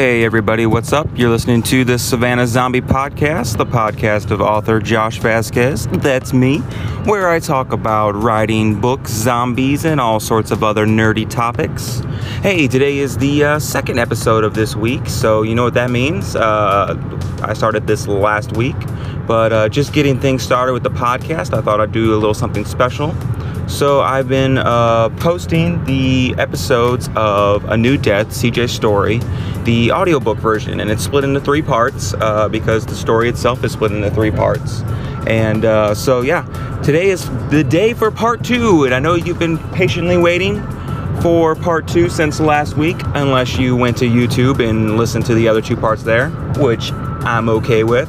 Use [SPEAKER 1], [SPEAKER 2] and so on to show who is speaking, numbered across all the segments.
[SPEAKER 1] Hey, everybody, what's up? You're listening to the Savannah Zombie Podcast, the podcast of author Josh Vasquez. That's me, where I talk about writing books, zombies, and all sorts of other nerdy topics. Hey, today is the uh, second episode of this week, so you know what that means? Uh, I started this last week, but uh, just getting things started with the podcast, I thought I'd do a little something special. So I've been uh, posting the episodes of A New Death, CJ Story, the audiobook version, and it's split into three parts uh, because the story itself is split into three parts. And uh, so, yeah, today is the day for part two, and I know you've been patiently waiting for part two since last week, unless you went to YouTube and listened to the other two parts there, which I'm okay with.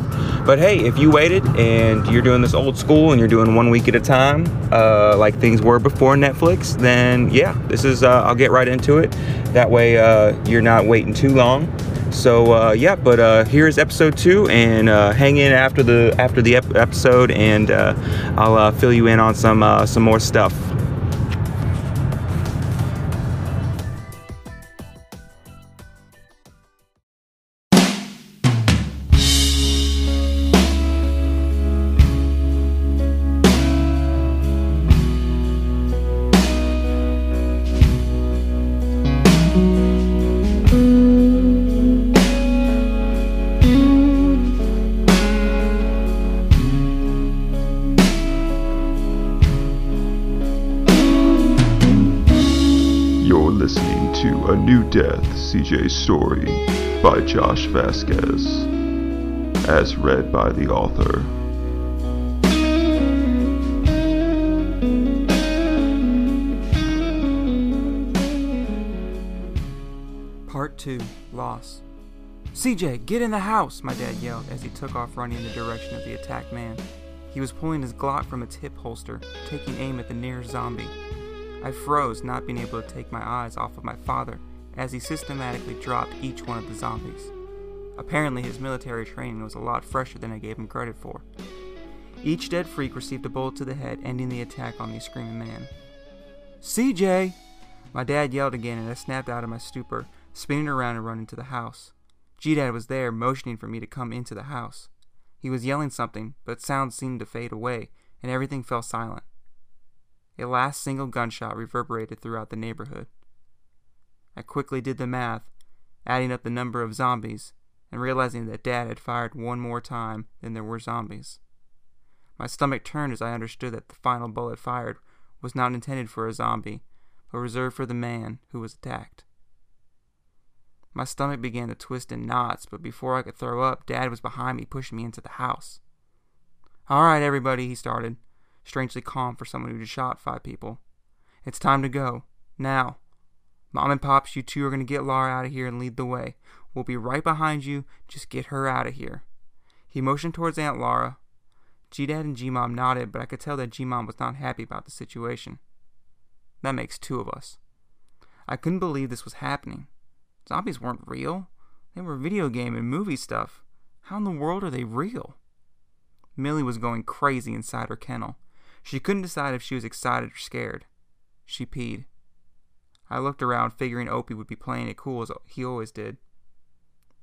[SPEAKER 1] But hey, if you waited and you're doing this old school and you're doing one week at a time, uh, like things were before Netflix, then yeah, this is, uh, I'll get right into it. That way uh, you're not waiting too long. So uh, yeah, but uh, here's episode two, and uh, hang in after the after the ep- episode, and I'll fill you in on some some more stuff.
[SPEAKER 2] New Death CJ Story by Josh Vasquez, as read by the author.
[SPEAKER 1] Part 2 Loss. CJ, get in the house, my dad yelled as he took off running in the direction of the attacked man. He was pulling his Glock from its hip holster, taking aim at the nearest zombie. I froze, not being able to take my eyes off of my father as he systematically dropped each one of the zombies. Apparently, his military training was a lot fresher than I gave him credit for. Each dead freak received a bullet to the head, ending the attack on the screaming man. CJ! My dad yelled again, and I snapped out of my stupor, spinning around and running to the house. G Dad was there, motioning for me to come into the house. He was yelling something, but sounds seemed to fade away, and everything fell silent. A last single gunshot reverberated throughout the neighborhood. I quickly did the math, adding up the number of zombies, and realizing that Dad had fired one more time than there were zombies. My stomach turned as I understood that the final bullet fired was not intended for a zombie, but reserved for the man who was attacked. My stomach began to twist in knots, but before I could throw up, Dad was behind me, pushing me into the house. All right, everybody, he started, strangely calm for someone who just shot five people. It's time to go. Now. Mom and Pops, you two are going to get Laura out of here and lead the way. We'll be right behind you. Just get her out of here. He motioned towards Aunt Laura. G Dad and G Mom nodded, but I could tell that G Mom was not happy about the situation. That makes two of us. I couldn't believe this was happening. Zombies weren't real. They were video game and movie stuff. How in the world are they real? Millie was going crazy inside her kennel. She couldn't decide if she was excited or scared. She peed. I looked around, figuring Opie would be playing it cool as he always did.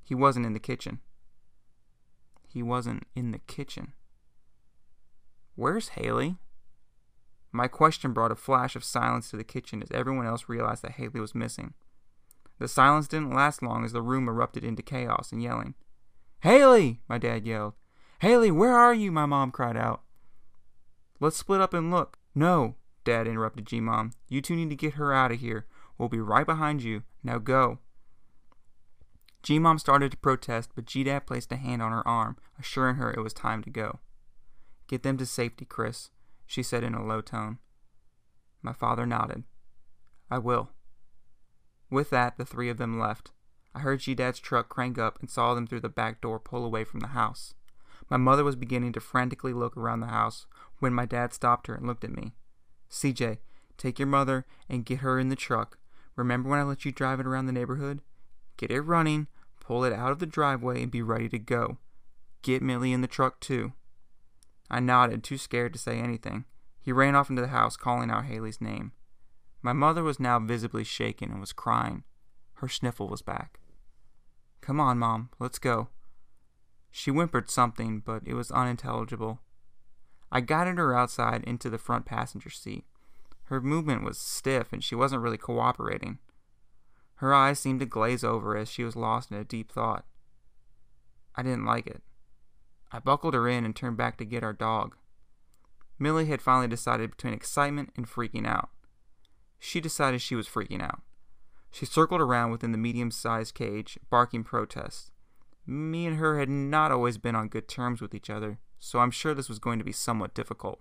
[SPEAKER 1] He wasn't in the kitchen. He wasn't in the kitchen. Where's Haley? My question brought a flash of silence to the kitchen as everyone else realized that Haley was missing. The silence didn't last long as the room erupted into chaos and yelling. Haley! my dad yelled. Haley, where are you? my mom cried out. Let's split up and look. No, Dad interrupted G Mom. You two need to get her out of here. We'll be right behind you. Now go. G Mom started to protest, but G Dad placed a hand on her arm, assuring her it was time to go. Get them to safety, Chris, she said in a low tone. My father nodded. I will. With that, the three of them left. I heard G Dad's truck crank up and saw them through the back door pull away from the house. My mother was beginning to frantically look around the house when my dad stopped her and looked at me. CJ, take your mother and get her in the truck. Remember when I let you drive it around the neighborhood? Get it running, pull it out of the driveway, and be ready to go. Get Millie in the truck, too. I nodded, too scared to say anything. He ran off into the house, calling out Haley's name. My mother was now visibly shaken and was crying. Her sniffle was back. Come on, Mom, let's go. She whimpered something, but it was unintelligible. I guided her outside into the front passenger seat. Her movement was stiff and she wasn't really cooperating. Her eyes seemed to glaze over as she was lost in a deep thought. I didn't like it. I buckled her in and turned back to get our dog. Millie had finally decided between excitement and freaking out. She decided she was freaking out. She circled around within the medium sized cage, barking protest. Me and her had not always been on good terms with each other, so I'm sure this was going to be somewhat difficult.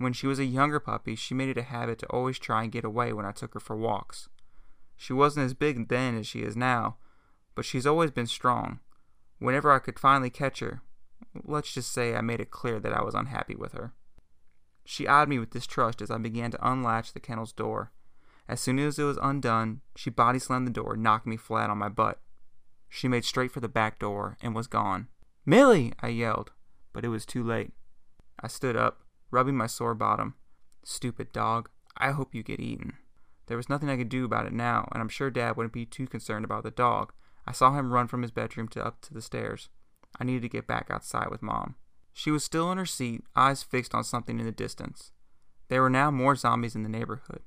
[SPEAKER 1] When she was a younger puppy, she made it a habit to always try and get away when I took her for walks. She wasn't as big then as she is now, but she's always been strong. Whenever I could finally catch her, let's just say I made it clear that I was unhappy with her. She eyed me with distrust as I began to unlatch the kennel's door. As soon as it was undone, she body slammed the door, knocked me flat on my butt. She made straight for the back door and was gone. Millie! I yelled, but it was too late. I stood up, rubbing my sore bottom. Stupid dog. I hope you get eaten. There was nothing I could do about it now, and I'm sure Dad wouldn't be too concerned about the dog. I saw him run from his bedroom to up to the stairs. I needed to get back outside with Mom. She was still in her seat, eyes fixed on something in the distance. There were now more zombies in the neighborhood.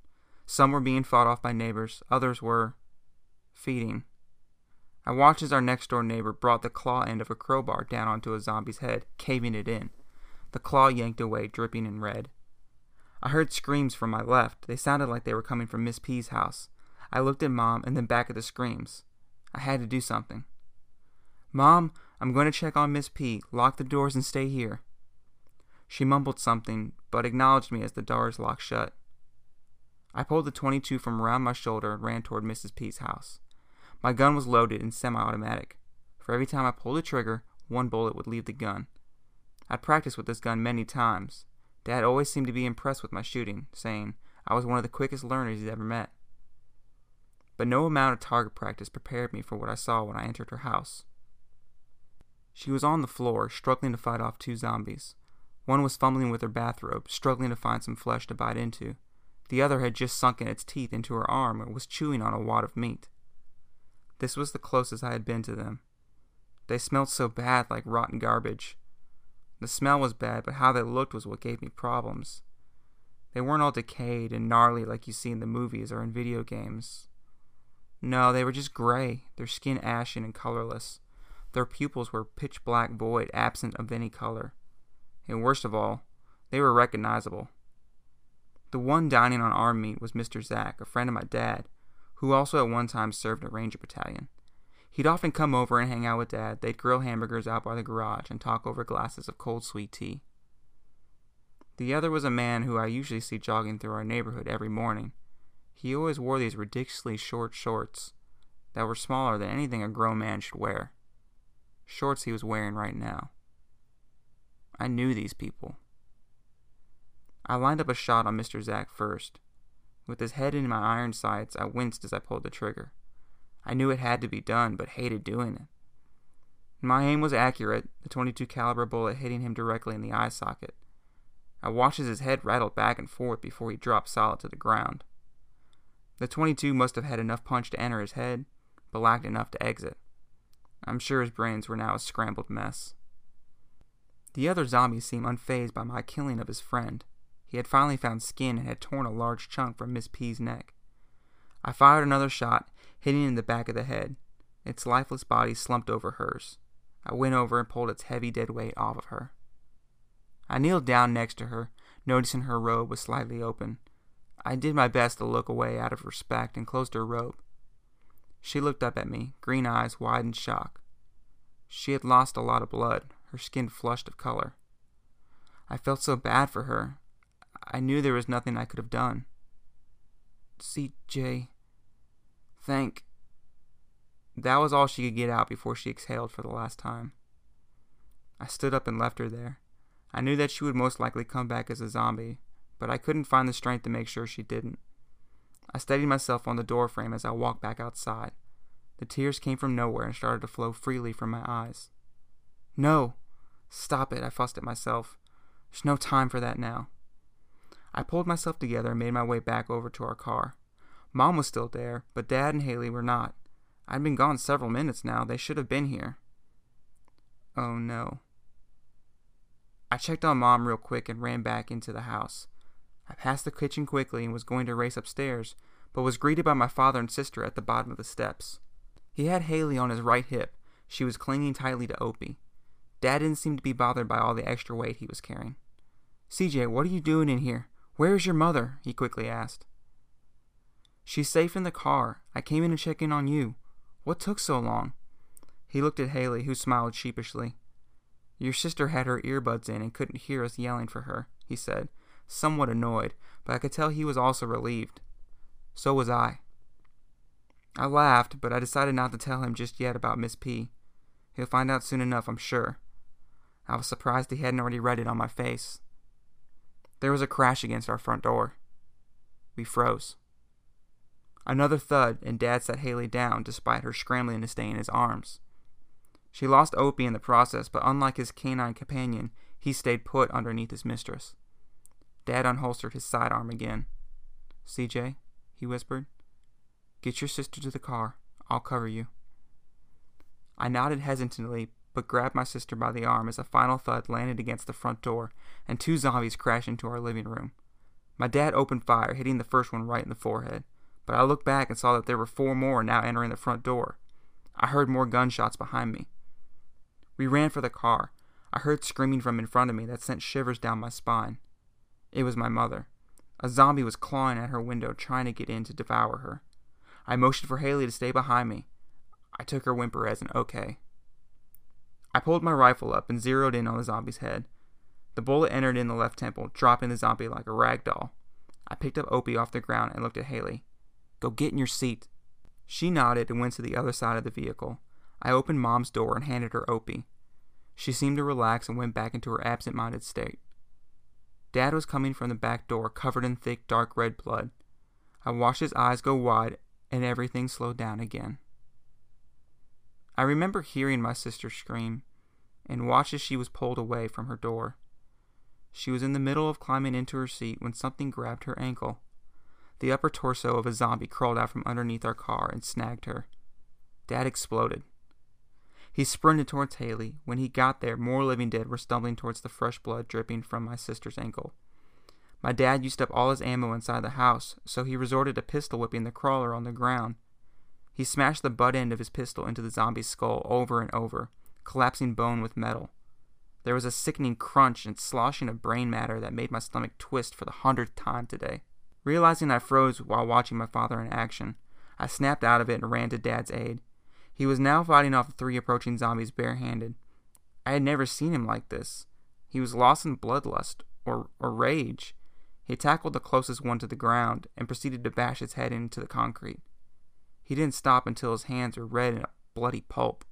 [SPEAKER 1] Some were being fought off by neighbors, others were feeding. I watched as our next door neighbor brought the claw end of a crowbar down onto a zombie's head, caving it in. The claw yanked away, dripping in red. I heard screams from my left. They sounded like they were coming from Miss P's house. I looked at Mom and then back at the screams. I had to do something. Mom, I'm going to check on Miss P. Lock the doors and stay here. She mumbled something, but acknowledged me as the doors locked shut. I pulled the 22 from around my shoulder and ran toward Mrs. P's house. My gun was loaded and semi automatic. For every time I pulled the trigger, one bullet would leave the gun. I'd practiced with this gun many times. Dad always seemed to be impressed with my shooting, saying I was one of the quickest learners he'd ever met. But no amount of target practice prepared me for what I saw when I entered her house. She was on the floor, struggling to fight off two zombies. One was fumbling with her bathrobe, struggling to find some flesh to bite into. The other had just sunken its teeth into her arm and was chewing on a wad of meat. This was the closest I had been to them. They smelled so bad like rotten garbage. The smell was bad, but how they looked was what gave me problems. They weren't all decayed and gnarly like you see in the movies or in video games. No, they were just gray, their skin ashen and colorless. Their pupils were pitch black void, absent of any color. And worst of all, they were recognizable. The one dining on our meat was Mr. Zack, a friend of my dad, who also at one time served in a ranger battalion. He'd often come over and hang out with Dad. They'd grill hamburgers out by the garage and talk over glasses of cold sweet tea. The other was a man who I usually see jogging through our neighborhood every morning. He always wore these ridiculously short shorts that were smaller than anything a grown man should wear. Shorts he was wearing right now. I knew these people. I lined up a shot on Mr. Zack first. With his head in my iron sights, I winced as I pulled the trigger. I knew it had to be done, but hated doing it. My aim was accurate, the 22 caliber bullet hitting him directly in the eye socket. I watched as his head rattled back and forth before he dropped solid to the ground. The 22 must have had enough punch to enter his head, but lacked enough to exit. I'm sure his brains were now a scrambled mess. The other zombies seemed unfazed by my killing of his friend. He had finally found skin and had torn a large chunk from Miss P's neck. I fired another shot, hitting in the back of the head. Its lifeless body slumped over hers. I went over and pulled its heavy dead weight off of her. I kneeled down next to her, noticing her robe was slightly open. I did my best to look away out of respect and closed her robe. She looked up at me, green eyes wide in shock. She had lost a lot of blood, her skin flushed of color. I felt so bad for her, I knew there was nothing I could have done. CJ. Thank. That was all she could get out before she exhaled for the last time. I stood up and left her there. I knew that she would most likely come back as a zombie, but I couldn't find the strength to make sure she didn't. I steadied myself on the doorframe as I walked back outside. The tears came from nowhere and started to flow freely from my eyes. No! Stop it, I fussed at myself. There's no time for that now. I pulled myself together and made my way back over to our car. Mom was still there, but Dad and Haley were not. I'd been gone several minutes now. They should have been here. Oh no. I checked on Mom real quick and ran back into the house. I passed the kitchen quickly and was going to race upstairs, but was greeted by my father and sister at the bottom of the steps. He had Haley on his right hip. She was clinging tightly to Opie. Dad didn't seem to be bothered by all the extra weight he was carrying. CJ, what are you doing in here? Where is your mother? he quickly asked. She's safe in the car. I came in to check in on you. What took so long? He looked at Haley, who smiled sheepishly. Your sister had her earbuds in and couldn't hear us yelling for her, he said, somewhat annoyed, but I could tell he was also relieved. So was I. I laughed, but I decided not to tell him just yet about Miss P. He'll find out soon enough, I'm sure. I was surprised he hadn't already read it on my face. There was a crash against our front door. We froze. Another thud, and Dad set Haley down despite her scrambling to stay in his arms. She lost Opie in the process, but unlike his canine companion, he stayed put underneath his mistress. Dad unholstered his sidearm again. CJ, he whispered, get your sister to the car. I'll cover you. I nodded hesitantly, but grabbed my sister by the arm as a final thud landed against the front door, and two zombies crashed into our living room. My dad opened fire, hitting the first one right in the forehead, but I looked back and saw that there were four more now entering the front door. I heard more gunshots behind me. We ran for the car. I heard screaming from in front of me that sent shivers down my spine. It was my mother. A zombie was clawing at her window, trying to get in to devour her. I motioned for Haley to stay behind me. I took her whimper as an okay. I pulled my rifle up and zeroed in on the zombie's head. The bullet entered in the left temple, dropping the zombie like a rag doll. I picked up Opie off the ground and looked at Haley. Go get in your seat. She nodded and went to the other side of the vehicle. I opened Mom's door and handed her Opie. She seemed to relax and went back into her absent minded state. Dad was coming from the back door, covered in thick, dark red blood. I watched his eyes go wide, and everything slowed down again. I remember hearing my sister scream and watched as she was pulled away from her door. She was in the middle of climbing into her seat when something grabbed her ankle. The upper torso of a zombie crawled out from underneath our car and snagged her. Dad exploded. He sprinted towards Haley. When he got there, more living dead were stumbling towards the fresh blood dripping from my sister's ankle. My dad used up all his ammo inside the house, so he resorted to pistol whipping the crawler on the ground. He smashed the butt end of his pistol into the zombie's skull over and over, collapsing bone with metal. There was a sickening crunch and sloshing of brain matter that made my stomach twist for the hundredth time today. Realizing I froze while watching my father in action, I snapped out of it and ran to Dad's aid. He was now fighting off the three approaching zombies barehanded. I had never seen him like this. He was lost in bloodlust, or, or rage. He tackled the closest one to the ground and proceeded to bash its head into the concrete. He didn't stop until his hands were red and a bloody pulp.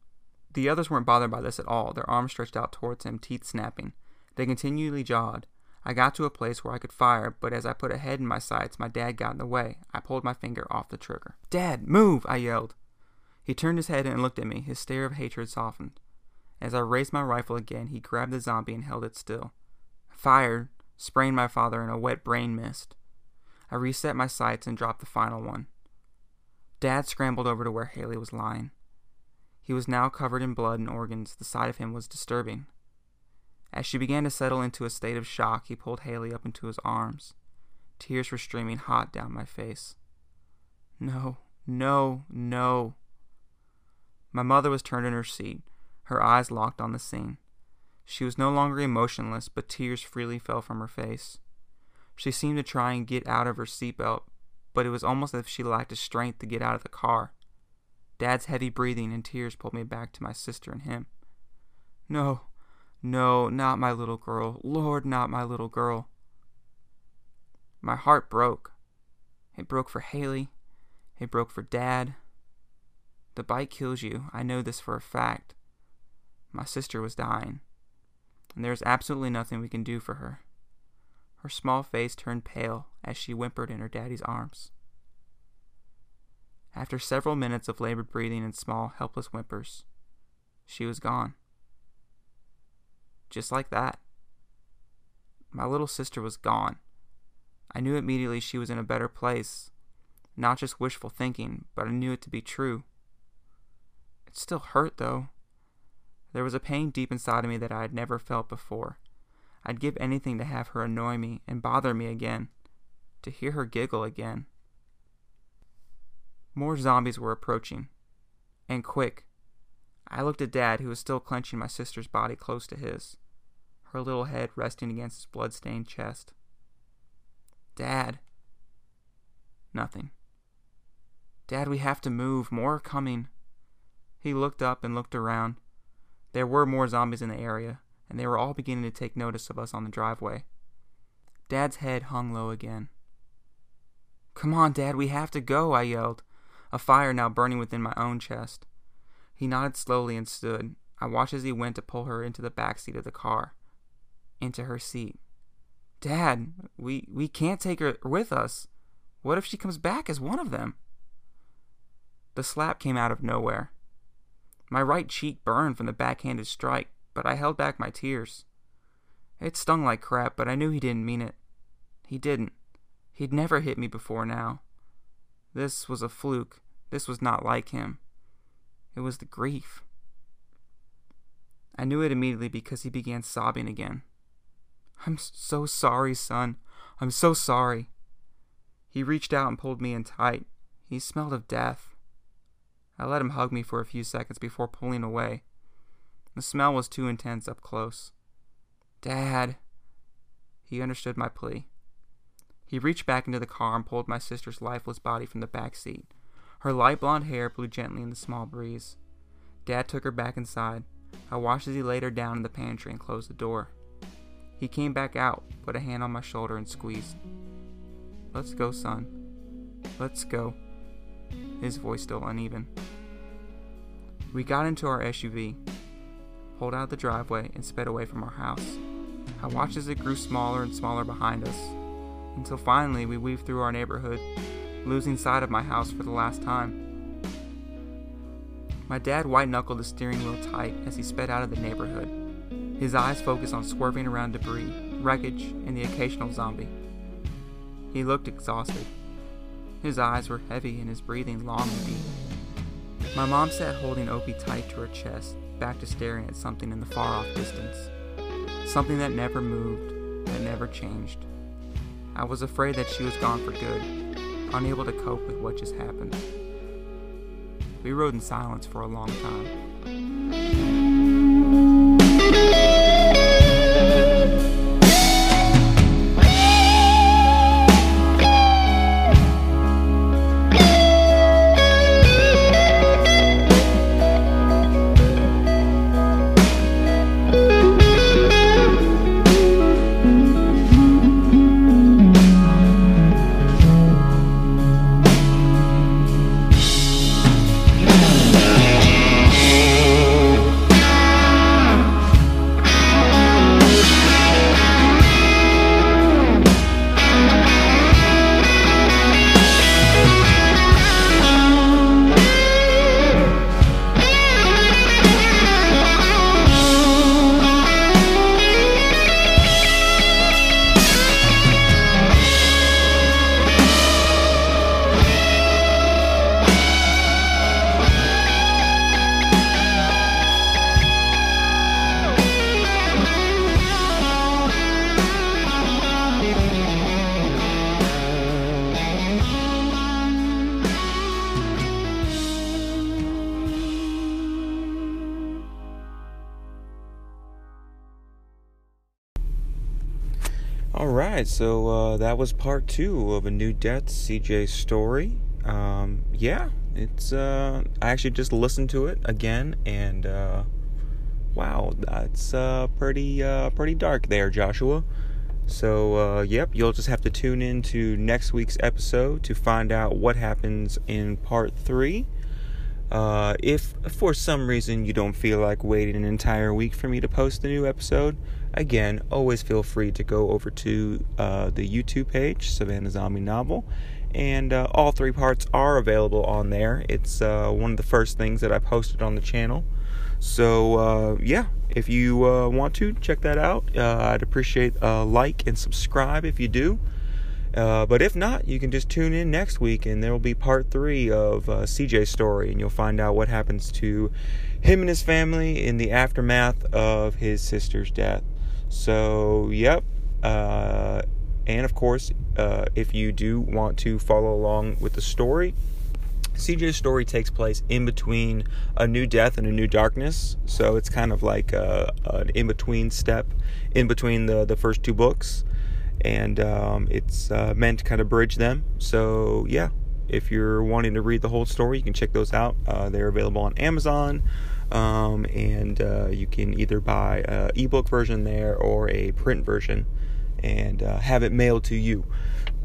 [SPEAKER 1] The others weren't bothered by this at all, their arms stretched out towards him, teeth snapping. They continually jawed. I got to a place where I could fire, but as I put a head in my sights, my dad got in the way. I pulled my finger off the trigger. Dad, move! I yelled. He turned his head and looked at me, his stare of hatred softened. As I raised my rifle again, he grabbed the zombie and held it still. I fired, spraying my father in a wet brain mist. I reset my sights and dropped the final one. Dad scrambled over to where Haley was lying. He was now covered in blood and organs. The sight of him was disturbing. As she began to settle into a state of shock, he pulled Haley up into his arms. Tears were streaming hot down my face. No, no, no. My mother was turned in her seat, her eyes locked on the scene. She was no longer emotionless, but tears freely fell from her face. She seemed to try and get out of her seatbelt, but it was almost as if she lacked the strength to get out of the car. Dad's heavy breathing and tears pulled me back to my sister and him. No, no, not my little girl. Lord, not my little girl. My heart broke. It broke for Haley. It broke for Dad. The bite kills you. I know this for a fact. My sister was dying, and there is absolutely nothing we can do for her. Her small face turned pale as she whimpered in her daddy's arms. After several minutes of labored breathing and small, helpless whimpers, she was gone. Just like that. My little sister was gone. I knew immediately she was in a better place. Not just wishful thinking, but I knew it to be true. It still hurt, though. There was a pain deep inside of me that I had never felt before. I'd give anything to have her annoy me and bother me again, to hear her giggle again. More zombies were approaching, and quick. I looked at Dad, who was still clenching my sister's body close to his, her little head resting against his blood-stained chest. Dad. Nothing. Dad, we have to move. More are coming. He looked up and looked around. There were more zombies in the area, and they were all beginning to take notice of us on the driveway. Dad's head hung low again. Come on, Dad, we have to go, I yelled, a fire now burning within my own chest. He nodded slowly and stood. I watched as he went to pull her into the back seat of the car, into her seat. Dad, we, we can't take her with us. What if she comes back as one of them? The slap came out of nowhere. My right cheek burned from the backhanded strike, but I held back my tears. It stung like crap, but I knew he didn't mean it. He didn't. He'd never hit me before now. This was a fluke. This was not like him. It was the grief. I knew it immediately because he began sobbing again. I'm so sorry, son. I'm so sorry. He reached out and pulled me in tight. He smelled of death. I let him hug me for a few seconds before pulling away. The smell was too intense up close. Dad. He understood my plea. He reached back into the car and pulled my sister's lifeless body from the back seat. Her light blonde hair blew gently in the small breeze. Dad took her back inside. I watched as he laid her down in the pantry and closed the door. He came back out, put a hand on my shoulder, and squeezed. Let's go, son. Let's go. His voice still uneven. We got into our SUV, pulled out the driveway, and sped away from our house. I watched as it grew smaller and smaller behind us, until finally we weaved through our neighborhood, losing sight of my house for the last time. My dad white knuckled the steering wheel tight as he sped out of the neighborhood, his eyes focused on swerving around debris, wreckage, and the occasional zombie. He looked exhausted. His eyes were heavy and his breathing long and deep. My mom sat holding Opie tight to her chest, back to staring at something in the far off distance. Something that never moved, that never changed. I was afraid that she was gone for good, unable to cope with what just happened. We rode in silence for a long time. All right, so uh, that was part two of a new death CJ story. Um, yeah, it's. Uh, I actually just listened to it again, and uh, wow, that's uh, pretty uh, pretty dark there, Joshua. So uh, yep, you'll just have to tune in to next week's episode to find out what happens in part three. If for some reason you don't feel like waiting an entire week for me to post a new episode, again, always feel free to go over to uh, the YouTube page, Savannah Zombie Novel, and uh, all three parts are available on there. It's uh, one of the first things that I posted on the channel. So, uh, yeah, if you uh, want to, check that out. I'd appreciate a like and subscribe if you do. Uh, but if not, you can just tune in next week and there will be part three of uh, CJ's story, and you'll find out what happens to him and his family in the aftermath of his sister's death. So, yep. Uh, and of course, uh, if you do want to follow along with the story, CJ's story takes place in between a new death and a new darkness, so it's kind of like a, an in between step in between the the first two books, and um, it's uh, meant to kind of bridge them. So yeah, if you're wanting to read the whole story, you can check those out. Uh, they're available on Amazon, um, and uh, you can either buy an ebook version there or a print version, and uh, have it mailed to you.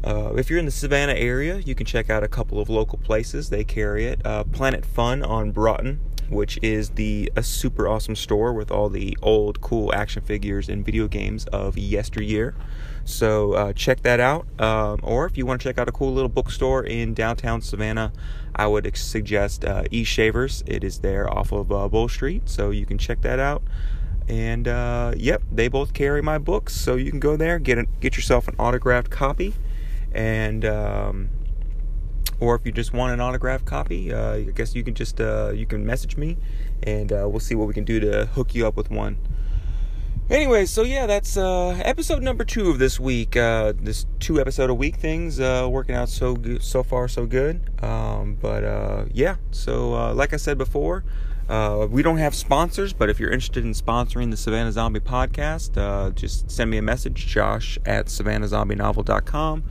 [SPEAKER 1] Uh, if you're in the Savannah area, you can check out a couple of local places. They carry it. Uh, Planet Fun on Broughton, which is the a super awesome store with all the old cool action figures and video games of yesteryear. So uh, check that out. Um, or if you want to check out a cool little bookstore in downtown Savannah, I would suggest uh, E Shavers. It is there off of uh, Bull Street, so you can check that out. And uh, yep, they both carry my books, so you can go there get a, get yourself an autographed copy and um, or if you just want an autographed copy, uh, I guess you can just uh, you can message me, and uh, we'll see what we can do to hook you up with one. Anyway, so yeah, that's uh, episode number two of this week. Uh, this two episode a week things uh, working out so good, so far so good. Um, but yeah, so like I said before, we don't have sponsors, but if you're interested in sponsoring the Savannah Zombie podcast, just send me a message, Josh at SavannahZombieNovel.com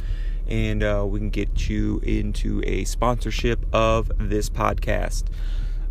[SPEAKER 1] and uh, we can get you into a sponsorship of this podcast.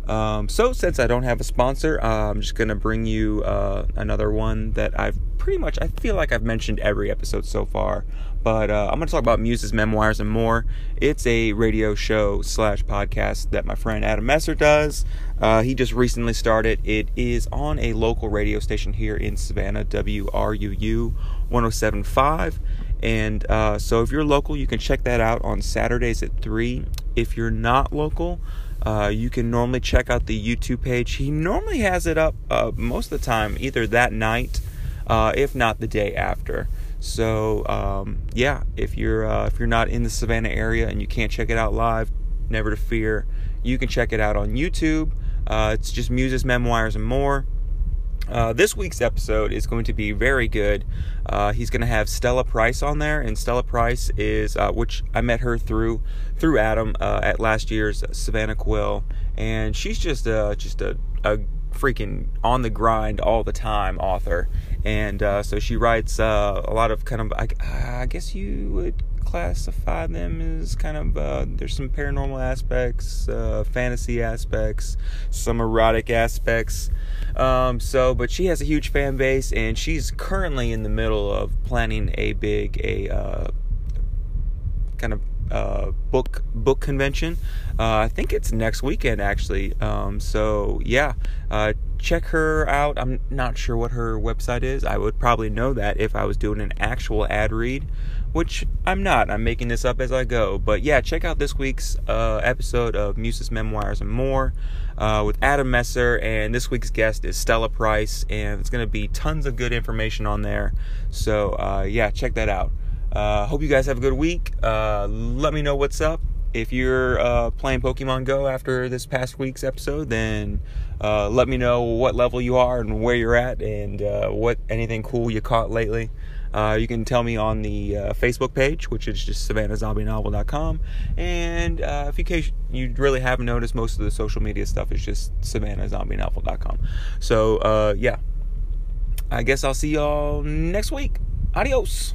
[SPEAKER 1] Um, so, since I don't have a sponsor, uh, I'm just going to bring you uh, another one that I've pretty much, I feel like I've mentioned every episode so far. But uh, I'm going to talk about Muses, Memoirs, and more. It's a radio show slash podcast that my friend Adam Messer does. Uh, he just recently started. It is on a local radio station here in Savannah, WRUU 1075. And uh, so if you're local, you can check that out on Saturdays at 3. If you're not local, uh, you can normally check out the YouTube page. He normally has it up uh, most of the time, either that night, uh, if not the day after. So um, yeah, if you're uh, if you're not in the Savannah area and you can't check it out live, never to fear. You can check it out on YouTube. Uh, it's just Muses, Memoirs, and more. Uh, this week's episode is going to be very good. Uh, he's going to have Stella Price on there, and Stella Price is, uh, which I met her through through Adam uh, at last year's Savannah Quill, and she's just a just a, a freaking on the grind all the time author, and uh, so she writes uh, a lot of kind of I, I guess you would classify them as kind of uh, there's some paranormal aspects, uh, fantasy aspects, some erotic aspects. Um, so, but she has a huge fan base, and she's currently in the middle of planning a big a uh, kind of uh, book book convention. Uh, I think it's next weekend actually. Um, so yeah, uh, check her out. I'm not sure what her website is. I would probably know that if I was doing an actual ad read which I'm not. I'm making this up as I go. But yeah, check out this week's uh, episode of Muses Memoirs and More uh, with Adam Messer. And this week's guest is Stella Price. And it's going to be tons of good information on there. So uh, yeah, check that out. Uh, hope you guys have a good week. Uh, let me know what's up. If you're uh, playing Pokemon Go after this past week's episode, then let me know what level you are and where you're at and what anything cool you caught lately. Uh, you can tell me on the uh, Facebook page, which is just savannahzombienovel.com. And uh, if you case you really haven't noticed, most of the social media stuff is just savannahzombienovel.com. So uh, yeah, I guess I'll see y'all next week. Adios.